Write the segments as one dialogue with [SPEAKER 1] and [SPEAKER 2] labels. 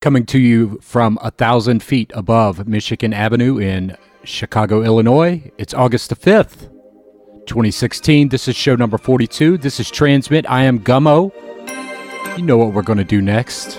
[SPEAKER 1] Coming to you from a thousand feet above Michigan Avenue in Chicago, Illinois. It's August the 5th, 2016. This is show number 42. This is Transmit. I am Gummo. You know what we're going to do next.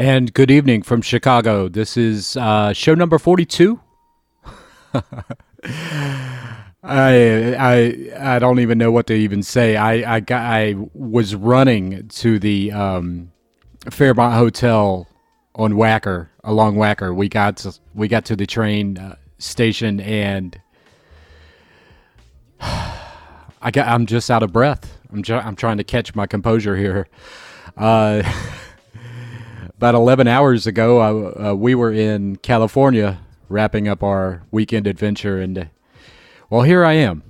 [SPEAKER 1] And good evening from Chicago. This is uh, show number 42. I I I don't even know what to even say. I I got I was running to the um, Fairmont Hotel on Wacker along Wacker. We got to, we got to the train uh, station and I got I'm just out of breath. I'm ju- I'm trying to catch my composure here. Uh, about 11 hours ago, uh, we were in California wrapping up our weekend adventure. And, uh, well, here I am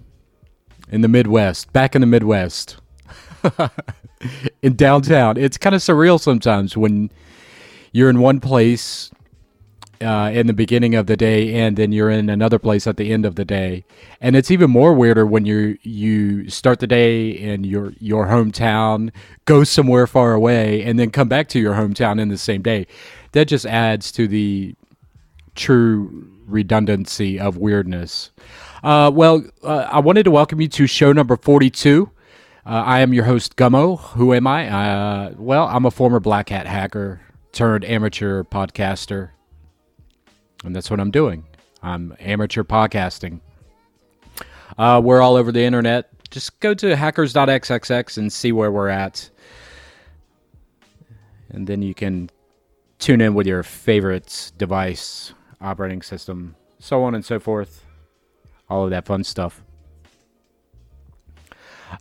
[SPEAKER 1] in the Midwest, back in the Midwest, in downtown. It's kind of surreal sometimes when you're in one place uh, in the beginning of the day, and then you're in another place at the end of the day. And it's even more weirder when you you start the day in your your hometown, go somewhere far away, and then come back to your hometown in the same day. That just adds to the true redundancy of weirdness. Uh, well, uh, I wanted to welcome you to show number 42. Uh, I am your host, Gummo. Who am I? Uh, well, I'm a former black hat hacker turned amateur podcaster and that's what I'm doing. I'm amateur podcasting. Uh, we're all over the internet. Just go to hackers.xxx and see where we're at. And then you can tune in with your favorite device, operating system, so on and so forth. All of that fun stuff.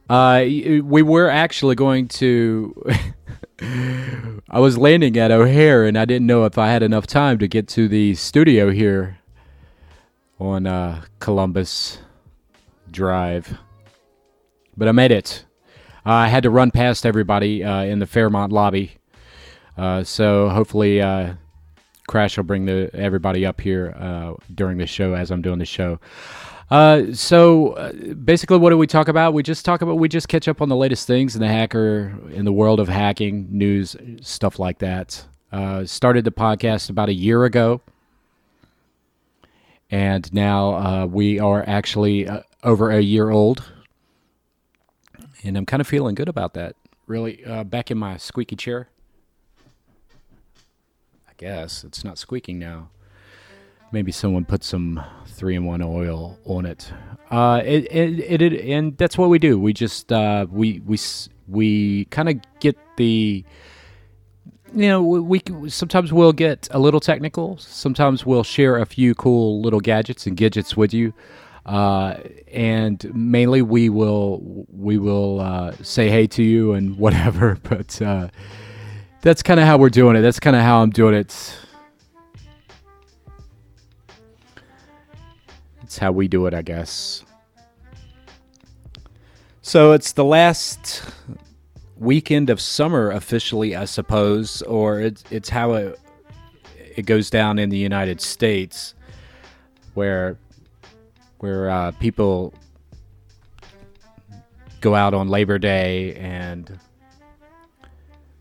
[SPEAKER 1] Uh, we were actually going to. I was landing at O'Hare and I didn't know if I had enough time to get to the studio here on uh, Columbus Drive. But I made it. Uh, I had to run past everybody uh, in the Fairmont lobby. Uh, so hopefully, uh, Crash will bring the everybody up here uh, during the show as I'm doing the show. Uh, so uh, basically, what do we talk about? We just talk about we just catch up on the latest things in the hacker in the world of hacking news, stuff like that. Uh, started the podcast about a year ago, and now uh, we are actually uh, over a year old, and I'm kind of feeling good about that. Really, back in my squeaky chair. I guess it's not squeaking now maybe someone put some three in one oil on it. Uh, it, it, it, and that's what we do. We just uh, we we we kind of get the you know we, we, sometimes we'll get a little technical. Sometimes we'll share a few cool little gadgets and gadgets with you. Uh, and mainly we will we will uh, say hey to you and whatever. But uh, that's kind of how we're doing it. That's kind of how I'm doing it It's how we do it, I guess. So it's the last weekend of summer officially, I suppose, or it's it's how it it goes down in the United States, where where uh, people go out on Labor Day and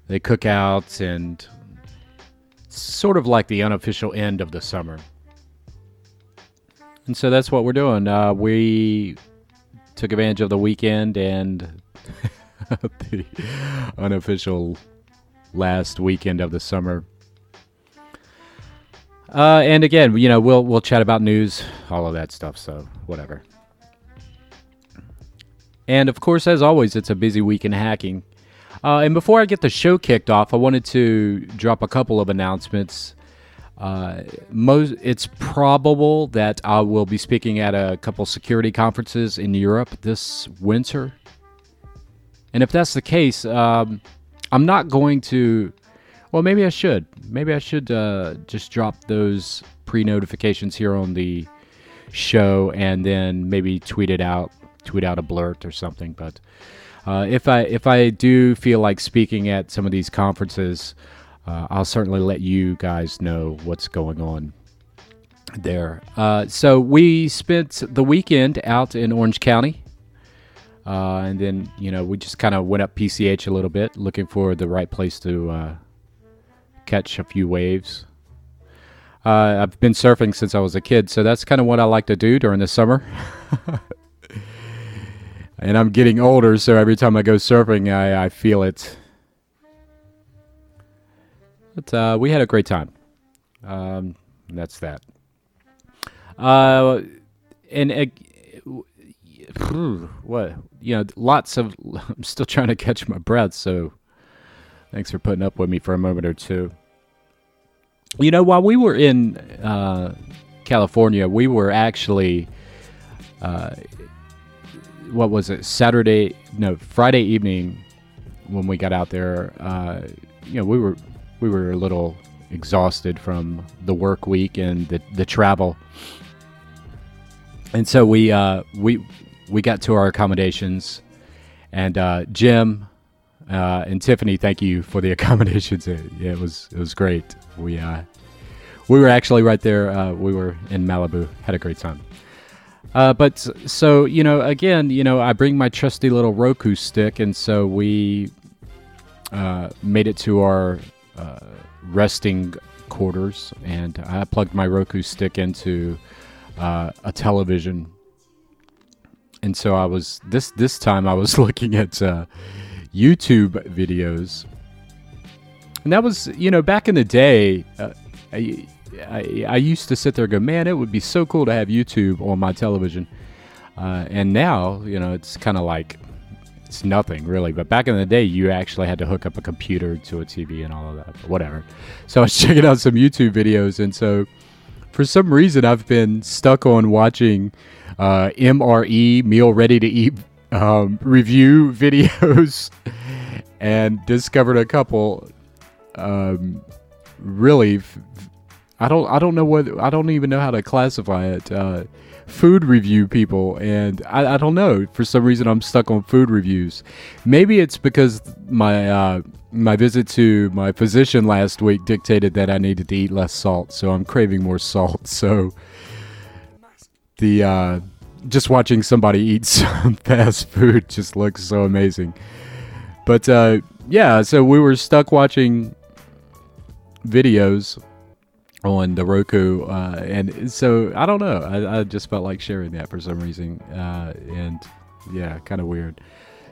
[SPEAKER 1] they cook out and sort of like the unofficial end of the summer. And so that's what we're doing. Uh, we took advantage of the weekend and the unofficial last weekend of the summer. Uh, and again, you know, we'll we'll chat about news, all of that stuff. So whatever. And of course, as always, it's a busy week in hacking. Uh, and before I get the show kicked off, I wanted to drop a couple of announcements. Uh, most, it's probable that I will be speaking at a couple security conferences in Europe this winter. And if that's the case, um, I'm not going to. Well, maybe I should. Maybe I should uh, just drop those pre notifications here on the show and then maybe tweet it out, tweet out a blurt or something. But uh, if I if I do feel like speaking at some of these conferences, uh, I'll certainly let you guys know what's going on there. Uh, so we spent the weekend out in Orange County. Uh, and then, you know, we just kind of went up PCH a little bit, looking for the right place to uh, catch a few waves. Uh, I've been surfing since I was a kid, so that's kind of what I like to do during the summer. and I'm getting older, so every time I go surfing, I, I feel it but uh, we had a great time. Um, that's that. Uh, and uh, what you know, lots of. I'm still trying to catch my breath, so thanks for putting up with me for a moment or two. You know, while we were in uh, California, we were actually. Uh, what was it? Saturday? No, Friday evening when we got out there. Uh, you know, we were we were a little exhausted from the work week and the, the travel. And so we uh, we we got to our accommodations, and uh, Jim uh, and Tiffany, thank you for the accommodations. It, it was it was great. We uh, we were actually right there. Uh, we were in Malibu, had a great time. Uh, but so you know, again, you know, I bring my trusty little Roku stick, and so we made it to our uh, resting quarters, and I plugged my Roku stick into uh, a television. And so I was this this time I was looking at uh, YouTube videos, and that was you know back in the day. Uh, I, I, I, used to sit there and go, man, it would be so cool to have YouTube on my television. Uh, and now, you know, it's kind of like it's nothing really. But back in the day, you actually had to hook up a computer to a TV and all of that. But whatever. So I was checking out some YouTube videos, and so for some reason, I've been stuck on watching uh, MRE meal ready to eat um, review videos, and discovered a couple. Um, really, I don't. I don't know what. I don't even know how to classify it. Uh, food review people, and I, I, don't know. For some reason, I'm stuck on food reviews. Maybe it's because my uh, my visit to my physician last week dictated that I needed to eat less salt, so I'm craving more salt. So the uh, just watching somebody eat some fast food just looks so amazing. But uh, yeah, so we were stuck watching videos on the Roku, uh, and so I don't know. I, I, just felt like sharing that for some reason, uh, and yeah, kind of weird.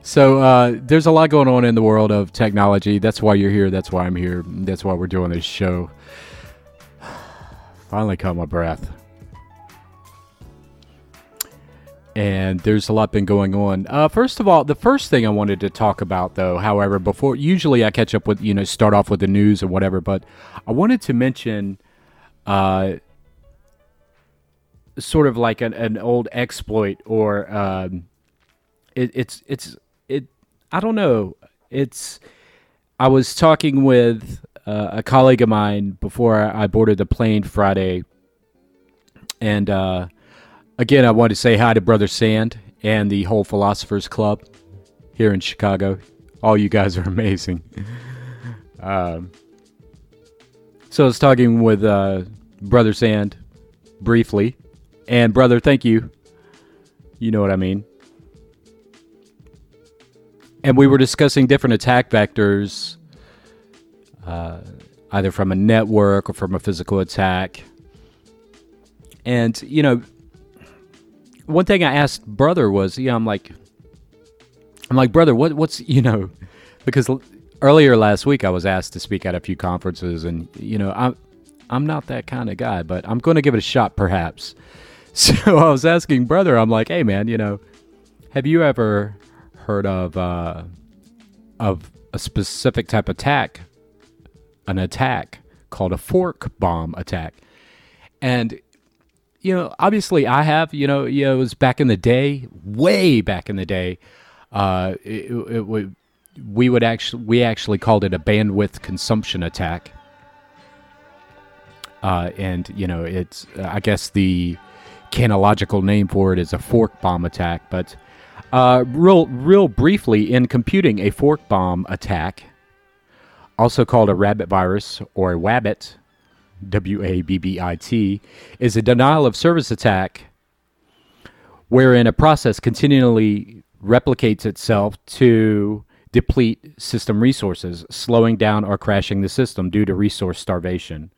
[SPEAKER 1] So uh, there's a lot going on in the world of technology. That's why you're here. That's why I'm here. That's why we're doing this show. Finally, caught my breath. And there's a lot been going on. Uh, first of all, the first thing I wanted to talk about, though, however, before usually I catch up with you know start off with the news or whatever, but I wanted to mention uh, sort of like an, an old exploit or um, it, it's it's it I don't know. It's I was talking with uh, a colleague of mine before I boarded the plane Friday. And uh, again I wanted to say hi to brother Sand and the whole philosophers club here in Chicago. All you guys are amazing. Um, so I was talking with uh, Brother Sand briefly. And, brother, thank you. You know what I mean. And we were discussing different attack vectors, uh, either from a network or from a physical attack. And, you know, one thing I asked brother was, yeah, I'm like, I'm like, brother, what, what's, you know, because earlier last week I was asked to speak at a few conferences, and you know, I'm I'm not that kind of guy, but I'm going to give it a shot, perhaps. So I was asking brother, I'm like, hey man, you know, have you ever heard of uh, of a specific type of attack, an attack called a fork bomb attack? And you know, obviously I have. You know, you know, it was back in the day, way back in the day. Uh, it, it would we would actually we actually called it a bandwidth consumption attack. Uh, and you know, it's I guess the canological name for it is a fork bomb attack. But uh, real, real briefly, in computing, a fork bomb attack, also called a rabbit virus or a wabbit, W A B B I T, is a denial of service attack wherein a process continually replicates itself to deplete system resources, slowing down or crashing the system due to resource starvation.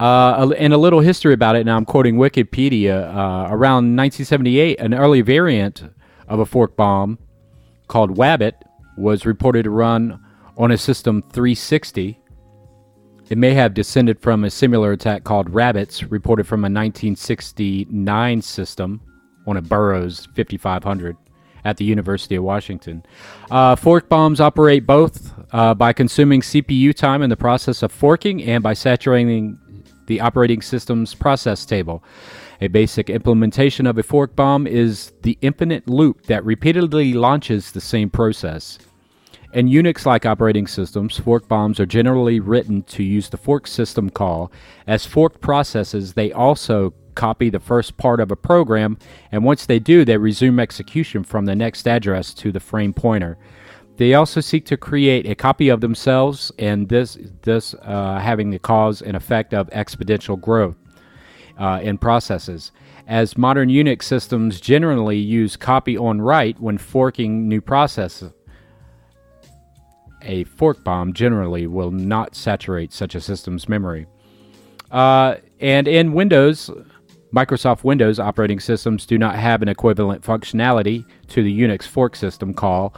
[SPEAKER 1] Uh, and a little history about it. Now I'm quoting Wikipedia. Uh, around 1978, an early variant of a fork bomb called Wabbit was reported to run on a system 360. It may have descended from a similar attack called Rabbits, reported from a 1969 system on a Burroughs 5500 at the University of Washington. Uh, fork bombs operate both uh, by consuming CPU time in the process of forking and by saturating the operating system's process table. A basic implementation of a fork bomb is the infinite loop that repeatedly launches the same process. In Unix like operating systems, fork bombs are generally written to use the fork system call. As forked processes, they also copy the first part of a program, and once they do, they resume execution from the next address to the frame pointer. They also seek to create a copy of themselves, and this this uh, having the cause and effect of exponential growth uh, in processes. As modern Unix systems generally use copy on write when forking new processes, a fork bomb generally will not saturate such a system's memory. Uh, and in Windows, Microsoft Windows operating systems do not have an equivalent functionality to the Unix fork system call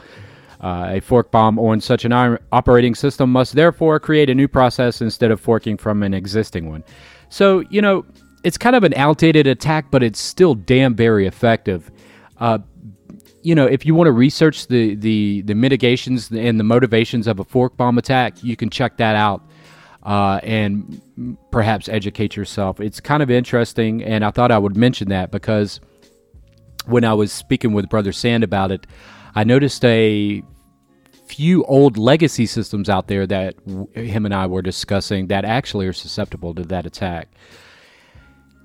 [SPEAKER 1] uh, a fork bomb on such an operating system must therefore create a new process instead of forking from an existing one. So, you know, it's kind of an outdated attack, but it's still damn very effective. Uh, you know, if you want to research the, the, the mitigations and the motivations of a fork bomb attack, you can check that out uh, and perhaps educate yourself. It's kind of interesting, and I thought I would mention that because when I was speaking with Brother Sand about it, I noticed a few old legacy systems out there that him and I were discussing that actually are susceptible to that attack.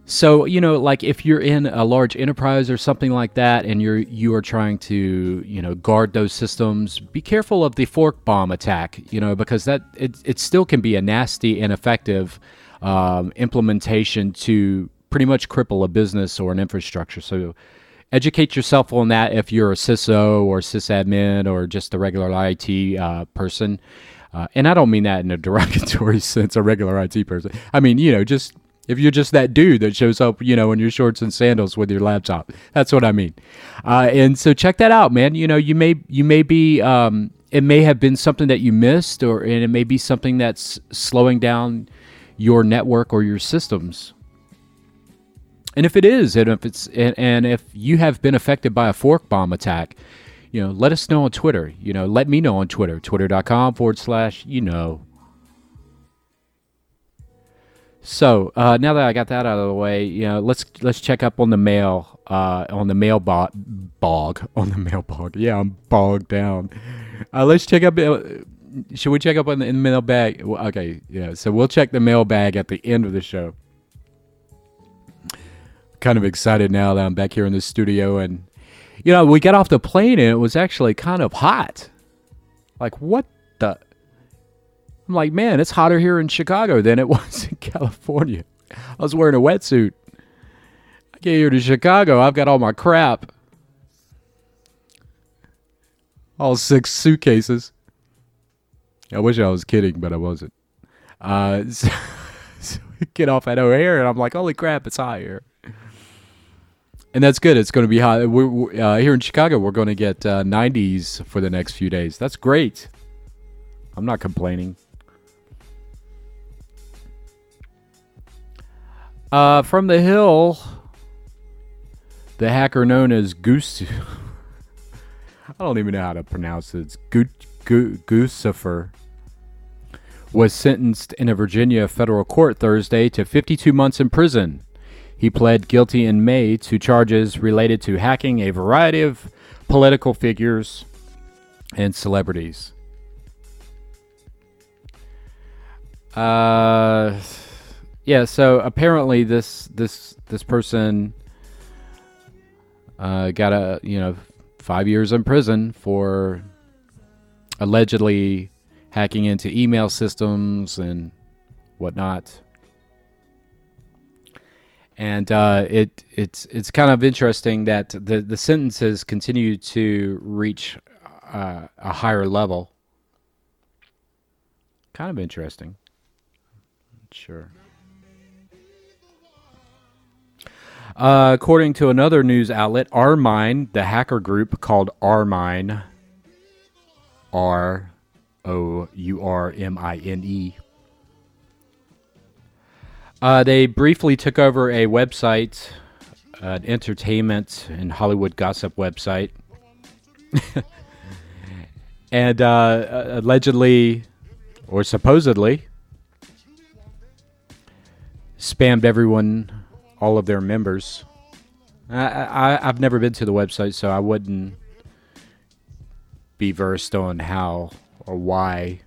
[SPEAKER 1] So, you know, like if you're in a large enterprise or something like that and you're you are trying to, you know, guard those systems, be careful of the fork bomb attack, you know, because that it, it still can be a nasty and effective um, implementation to pretty much cripple a business or an infrastructure. So educate yourself on that if you're a CISO or sysadmin or just a regular IT uh, person. Uh, and I don't mean that in a derogatory sense, a regular IT person. I mean, you know, just if you're just that dude that shows up, you know, in your shorts and sandals with your laptop. That's what I mean. Uh, and so check that out, man. You know, you may you may be um, it may have been something that you missed, or and it may be something that's slowing down your network or your systems. And if it is, and if it's and, and if you have been affected by a fork bomb attack, you know, let us know on Twitter. You know, let me know on Twitter, twitter.com forward slash, you know. So uh, now that I got that out of the way, you know, let's let's check up on the mail, uh, on the mail bo- bog, on the mail bog. Yeah, I'm bogged down. Uh, let's check up. Uh, should we check up on the, in the mail bag? Okay, yeah. So we'll check the mail bag at the end of the show kind of excited now that I'm back here in the studio. And, you know, we got off the plane and it was actually kind of hot. Like, what? I'm like, man, it's hotter here in Chicago than it was in California. I was wearing a wetsuit. I get here to Chicago, I've got all my crap. All six suitcases. I wish I was kidding, but I wasn't. Uh, so, so we get off at O'Hare, and I'm like, holy crap, it's hot here and that's good. It's going to be hot. We're, uh, here in Chicago. We're going to get uh, 90s for the next few days. That's great. I'm not complaining. Uh, from the Hill, the hacker known as Goose. I don't even know how to pronounce it. It's was sentenced in a Virginia federal court Thursday to 52 months in prison. He pled guilty in May to charges related to hacking a variety of political figures and celebrities. Uh, yeah. So apparently, this this this person uh, got a you know five years in prison for allegedly hacking into email systems and whatnot. And uh, it it's it's kind of interesting that the the sentences continue to reach uh, a higher level. Kind of interesting. Sure. Uh, according to another news outlet, Armine, the hacker group called Armine, R O U R M I N E. Uh, they briefly took over a website, an entertainment and Hollywood gossip website, and uh, allegedly, or supposedly, spammed everyone, all of their members. I, I I've never been to the website, so I wouldn't be versed on how or why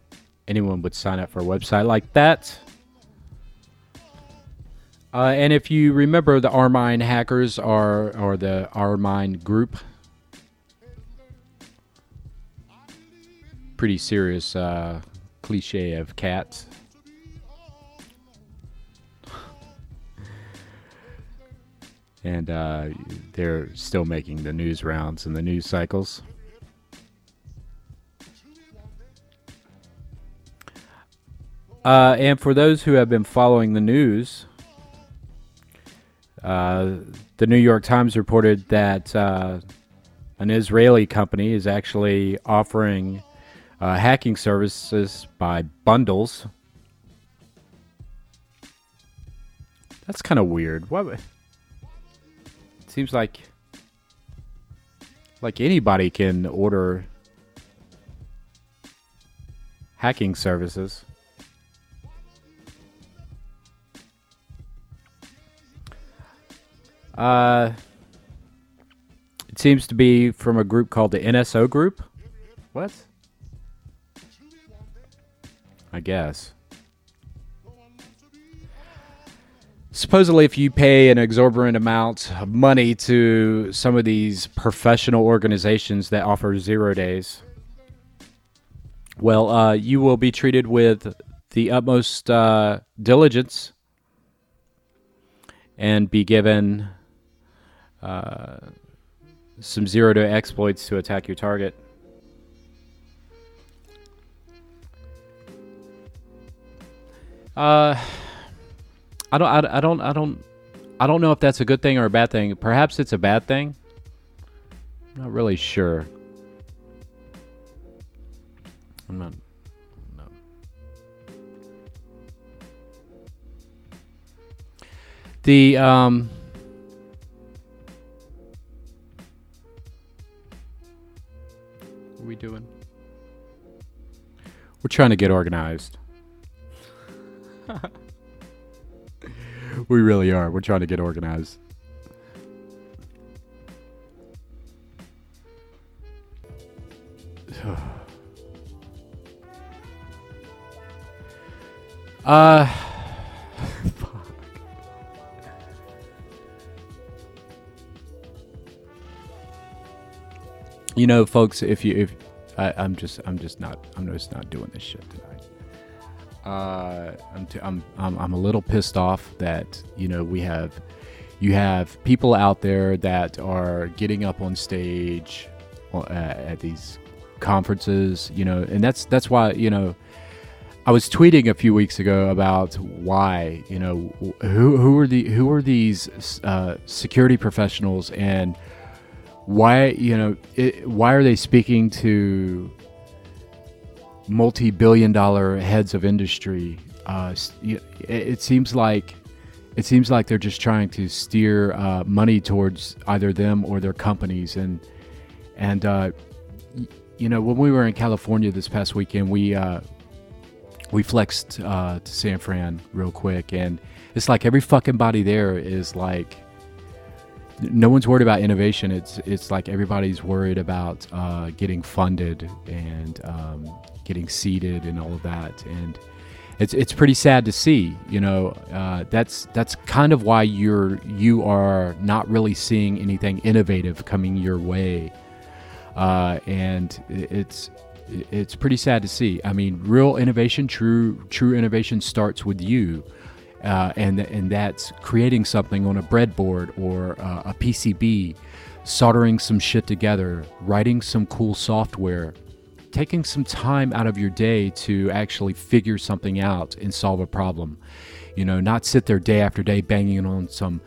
[SPEAKER 1] anyone would sign up for a website like that. Uh, and if you remember, the Armine hackers are, or the Armine group, pretty serious uh, cliche of cats. And uh, they're still making the news rounds and the news cycles. Uh, and for those who have been following the news, uh, the New York Times reported that uh, an Israeli company is actually offering uh, hacking services by bundles. That's kind of weird. What? Seems like like anybody can order hacking services. Uh, it seems to be from a group called the NSO Group. What? I guess. Supposedly, if you pay an exorbitant amount of money to some of these professional organizations that offer zero days, well, uh, you will be treated with the utmost uh, diligence and be given uh, some zero day exploits to attack your target. Uh, I don't, I, I don't, I don't, I don't know if that's a good thing or a bad thing. Perhaps it's a bad thing. I'm not really sure. I'm not. No. The um. What are we doing? We're trying to get organized. We really are. We're trying to get organized. uh you know, folks, if you if I, am just I'm just not I'm just not doing this shit tonight. Uh, I'm, t- I'm I'm I'm a little pissed off that you know we have you have people out there that are getting up on stage at these conferences, you know, and that's that's why you know. I was tweeting a few weeks ago about why, you know, who who are the who are these uh, security professionals and why you know it, why are they speaking to multi-billion dollar heads of industry uh, it, it seems like it seems like they're just trying to steer uh, money towards either them or their companies. And and uh, you know, when we were in California this past weekend, we uh, we flexed uh, to San Fran real quick, and it's like every fucking body there is like no one's worried about innovation. It's it's like everybody's worried about uh, getting funded and um, getting seeded and all of that, and it's it's pretty sad to see. You know, uh, that's that's kind of why you're you are not really seeing anything innovative coming your way, uh, and it's it's pretty sad to see. I mean, real innovation, true true innovation starts with you uh, and and that's creating something on a breadboard or uh, a PCB, soldering some shit together, writing some cool software, taking some time out of your day to actually figure something out and solve a problem. You know, not sit there day after day banging on some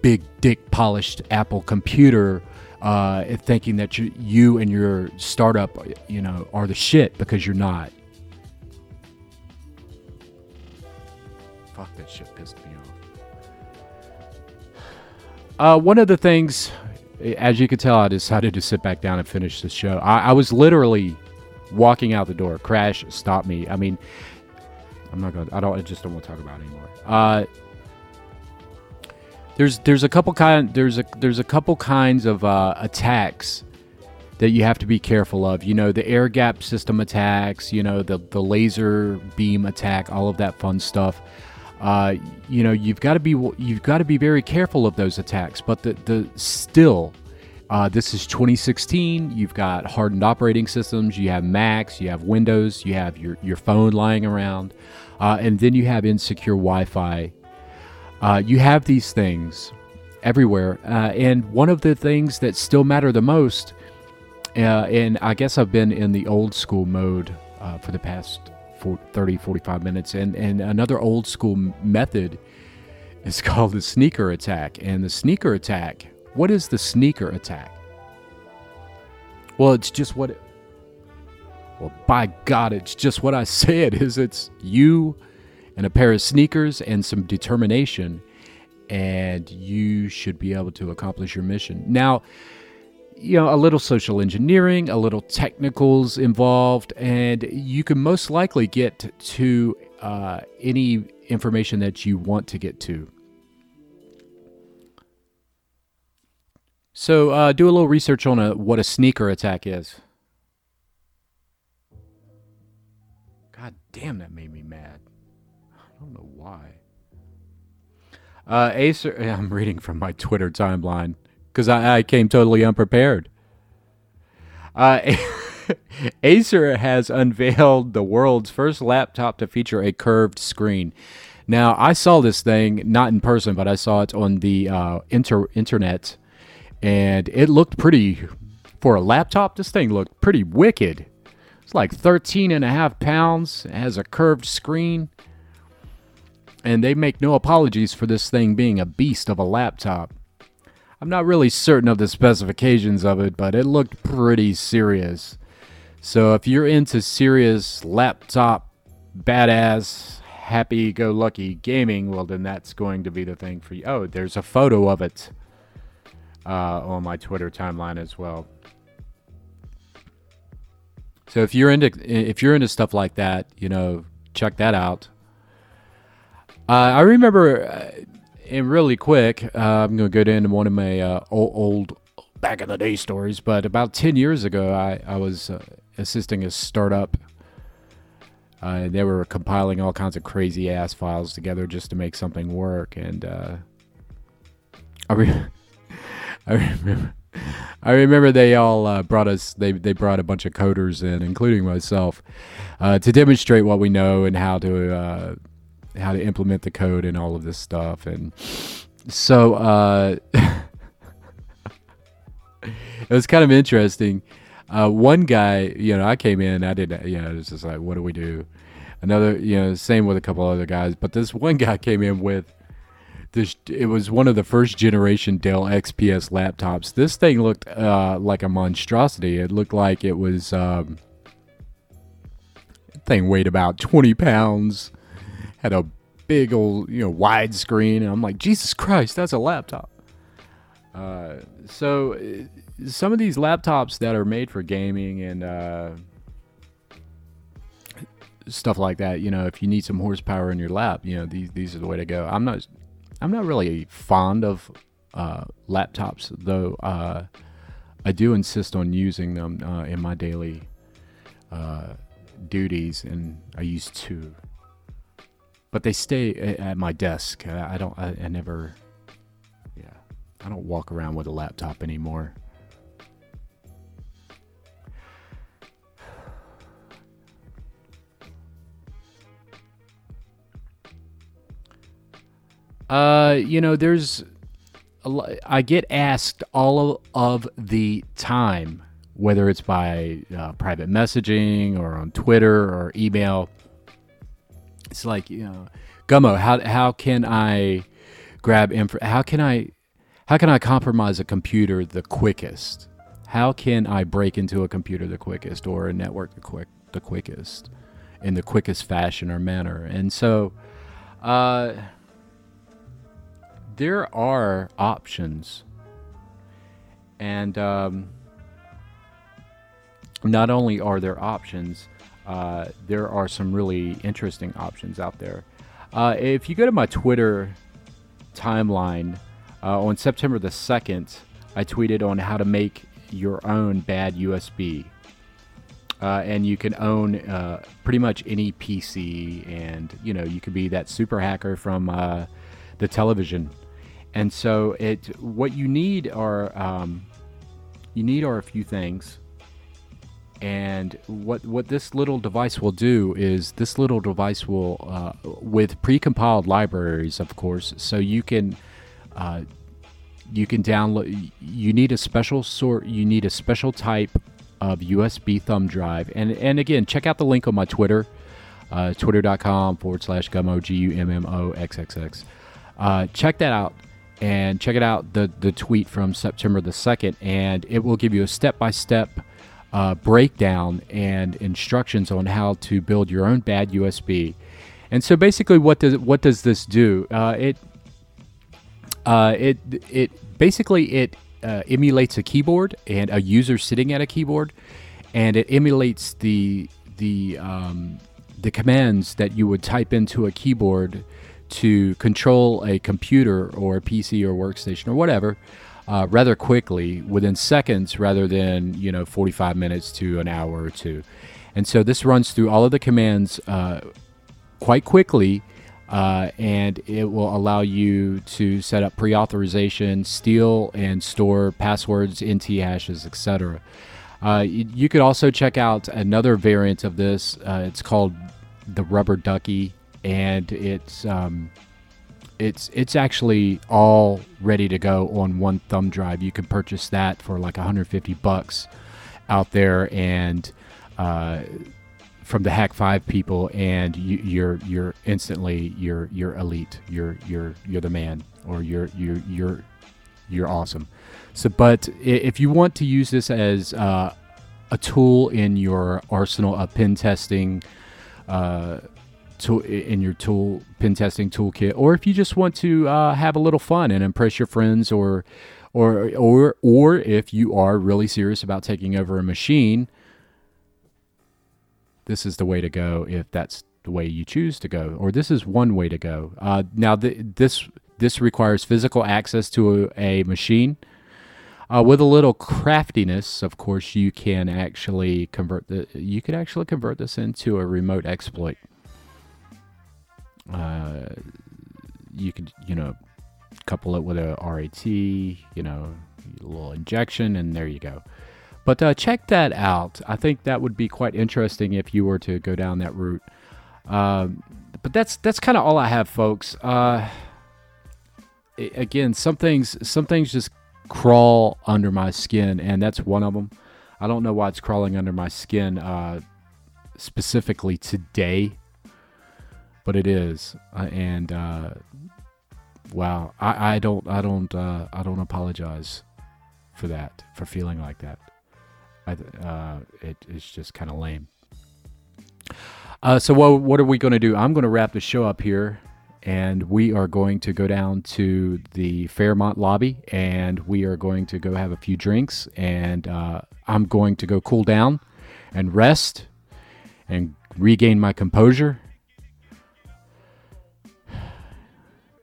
[SPEAKER 1] big dick polished Apple computer. Uh, thinking that you, you and your startup, you know, are the shit because you're not. Fuck, that shit pissed me off. Uh, one of the things, as you can tell, I decided to sit back down and finish the show. I, I was literally walking out the door. Crash stop me. I mean, I'm not gonna. I don't. I just don't want to talk about it anymore. Uh, there's there's a couple kind there's a there's a couple kinds of uh, attacks that you have to be careful of. You know, the air gap system attacks. You know, the the laser beam attack. All of that fun stuff uh, you know you've got to be you've got to be very careful of those attacks. But the the still, uh, this is 2016. You've got hardened operating systems. You have Macs. You have Windows. You have your your phone lying around, uh, and then you have insecure Wi-Fi. Uh, you have these things everywhere, uh, and one of the things that still matter the most. Uh, and I guess I've been in the old school mode for the past 30, 45 minutes. And, and another old school method is called the sneaker attack. And the sneaker attack, what is the sneaker attack? Well, it's just what. It, well, by God, it's just what I said. Is It's you and a pair of sneakers and some determination, and you should be able to accomplish your mission. Now, you know, a little social engineering, a little technicals involved, and you can most likely get to uh, any information that you want to get to. So, uh, do a little research on a, what a sneaker attack is. God damn, that made me mad. I don't know why. Uh, Acer, I'm reading from my Twitter timeline because I, I, came totally unprepared. Uh, Acer has unveiled the world's first laptop to feature a curved screen. Now, I saw this thing not in person, but I saw it on the uh, inter- internet, and it looked pretty. For a laptop, this thing looked pretty wicked. It's like 13 and a half pounds. It has a curved screen. And they make no apologies for this thing being a beast of a laptop. I'm not really certain of the specifications of it, but it looked pretty serious. So if you're into serious laptop, badass, happy go lucky gaming, well, then that's going to be the thing for you. Oh, there's a photo of it uh, on my Twitter timeline as well. So if you're into if you're into stuff like that, you know, check that out. Uh, I remember uh, and really quick, uh, I'm going to go into one of my uh, old, old, back in the day stories. But about 10 years ago, I, I was uh, assisting a startup. Uh, they were compiling all kinds of crazy ass files together just to make something work. And uh, I, re- I remember. I remember they all uh, brought us. They they brought a bunch of coders in, including myself, to demonstrate what we know and how to how to implement the code and all of this stuff. And so uh, it was kind of interesting. Uh, one guy, you know, I came in, I didn't, you know, it was just like, what do we do? Another, you know, same with a couple other guys, but this one guy came in with this. It was one of the first generation Dell XPS laptops. This thing looked uh, like a monstrosity. It looked like it was. Um, thing weighed about 20 pounds had a big old you know widescreen, and I'm like, Jesus Christ, that's a laptop. Uh, so uh, some of these laptops that are made for gaming and uh, stuff like that, you know, if you need some horsepower in your lap, you know, these these are the way to go. I'm not I'm not really fond of uh, laptops, though. Uh, I do insist on using them uh, in my daily uh, duties, and I used to. But they stay at my desk. I, I don't. I, I never. Yeah, I don't walk around with a laptop anymore. Uh, you know, there's, I get asked all of the time, whether it's by uh, private messaging or on Twitter or email. It's like, you know, Gummo, how how can I grab info? How can I how can I compromise a computer the quickest? How can I break into a computer the quickest or a network the quick the quickest in the quickest fashion or manner? And so, uh, there are options, and um, not only are there options, uh, there are some really interesting options out there. Uh, if you go to my Twitter timeline uh, on September the 2nd, I tweeted on how to make your own bad USB. Uh, and you can own uh, pretty much any PC, and you know you could be that super hacker from uh, the television and so it what you need are um, you need are a few things. And what what this little device will do is this little device will uh, with precompiled libraries of course so you can uh, you can download you need a special sort you need a special type of USB thumb drive. And and again check out the link on my Twitter uh, twitter.com forward slash gummo g-u-m-m-o-x-x-x uh, check that out and check it out the the tweet from September the 2nd and it will give you a step-by-step uh, breakdown and instructions on how to build your own bad USB. And so basically what does what does this do? Uh, it uh, it it basically it uh, emulates a keyboard and a user sitting at a keyboard and it emulates the the um, the commands that you would type into a keyboard to control a computer or a PC or workstation or whatever uh, rather quickly within seconds rather than you know 45 minutes to an hour or two. And so this runs through all of the commands uh, quite quickly uh, and it will allow you to set up pre-authorization steal and store passwords nt hashes etc uh, you, could also check out another variant of this uh, it's called the rubber ducky and it's um, it's it's actually all ready to go on one thumb drive. You can purchase that for like 150 bucks out there, and uh, from the Hack Five people, and you, you're you're instantly you're you're elite. You're you're you're the man, or you're you're you're you're awesome. So, but if you want to use this as uh, a tool in your arsenal of pen testing. Uh, tool in your tool pen testing toolkit, or if you just want to uh, have a little fun and impress your friends, or or or or if you are really serious about taking over a machine, this is the way to go. If that's the way you choose to go, or this is one way to go. Uh, now, this this requires physical access to a, a machine. Uh, with a little craftiness, of course, you can actually convert the you could actually convert this into a remote exploit uh, you could you know couple it with a RAT, you know, a little injection, and there you go. But uh, check that out. I think that would be quite interesting if you were to go down that route. Um, but that's that's kind of all I have, folks. Uh, again, some things some things just crawl under my skin, and that's one of them. I don't know why it's crawling under my skin uh, specifically today but it is, uh, and uh, wow, I, I don't, I don't, uh, I don't apologize for that, for feeling like that. I, uh, it, it's just kind of lame. Uh, so what, what are we going to do? I'm going to wrap the show up here, and we are going to go down to the Fairmont lobby and we are going to go have a few drinks and uh, I'm going to go cool down and rest and regain my composure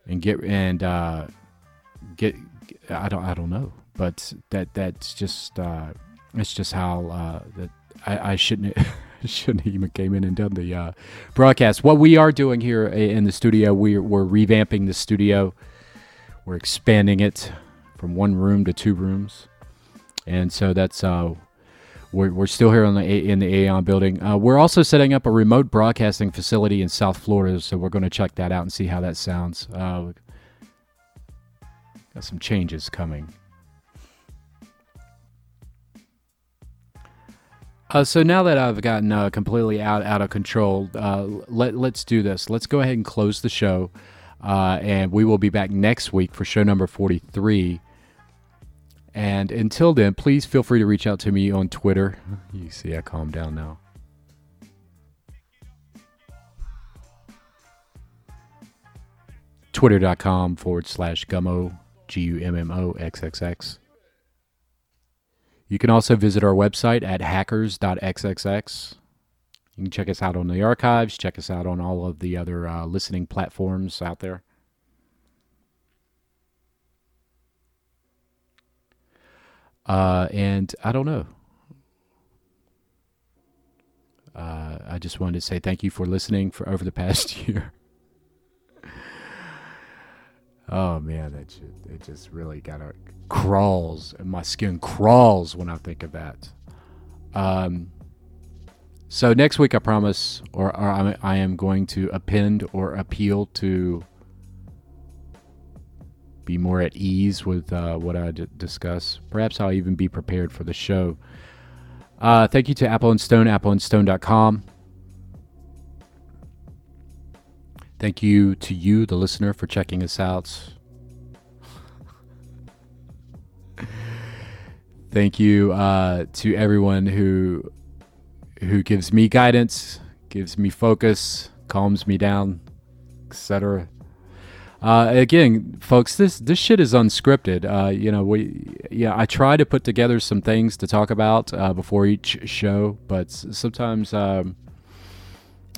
[SPEAKER 1] and get and uh, get I don't I don't know but that that's just uh, it's just how uh, that I, I shouldn't shouldn't even came in and done the uh, broadcast. What we are doing here in the studio, we're, we're revamping the studio. We're expanding it from one room to two rooms, and so that's uh, we're, we're still here the in the Aeon building. Uh, we're also setting up a remote broadcasting facility in South Florida, so we're going to check that out and see how that sounds. Uh, got some changes coming. Uh, so now that I've gotten uh, completely out out of control, uh, let let's do this. Let's go ahead and close the show, uh, and we will be back next week for show number forty three. And until then, please feel free to reach out to me on Twitter. You see, I calm down now. Twitter.com forward slash gummo, G U M M O X X X. You can also visit our website at hackers.xxx. You can check us out on the archives, check us out on all of the other uh, listening platforms out there. Uh, and I don't know. Uh, I just wanted to say thank you for listening for over the past year. oh man, that just, it just really got a crawls my skin crawls when I think of that. Um, so next week, I promise, or, or I, I am going to append or appeal to be more at ease with uh, what I d- discuss. Perhaps I'll even be prepared for the show. Uh, thank you to Apple and Stone, appleandstone.com. Thank you to you, the listener, for checking us out. Thank you uh, to everyone who who gives me guidance, gives me focus, calms me down, etc. Uh, again, folks, this this shit is unscripted. Uh, you know, we yeah, I try to put together some things to talk about uh, before each show, but sometimes, um,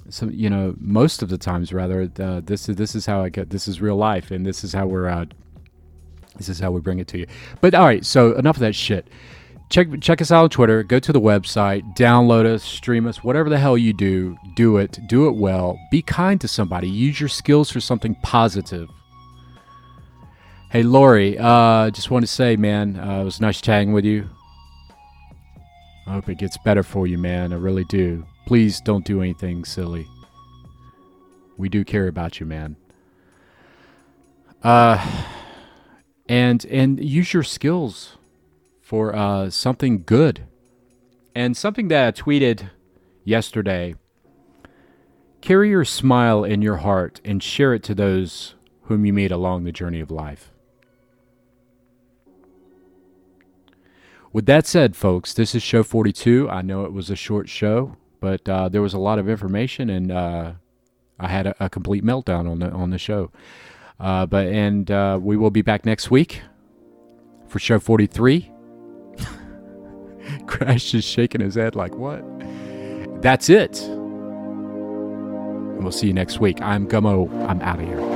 [SPEAKER 1] some you know, most of the times rather, uh, this is this is how I get. This is real life, and this is how we're uh, this is how we bring it to you. But all right, so enough of that shit. Check check us out on Twitter. Go to the website, download us, stream us, whatever the hell you do, do it. Do it well. Be kind to somebody. Use your skills for something positive. Hey, Lori, uh, just want to say, man, uh, it was nice chatting with you. I hope it gets better for you, man. I really do. Please don't do anything silly. We do care about you, man. Uh and and use your skills for uh, something good. And something that I tweeted yesterday carry your smile in your heart and share it to those whom you meet along the journey of life. With that said, folks, this is show 42. I know it was a short show, but uh, there was a lot of information, and uh, I had a, a, complete meltdown on the on the show. Uh, but and uh, we will be back next week for show 43. Crash is shaking his head like, what? That's it. And we'll see you next week. I'm Gummo. I'm out of here.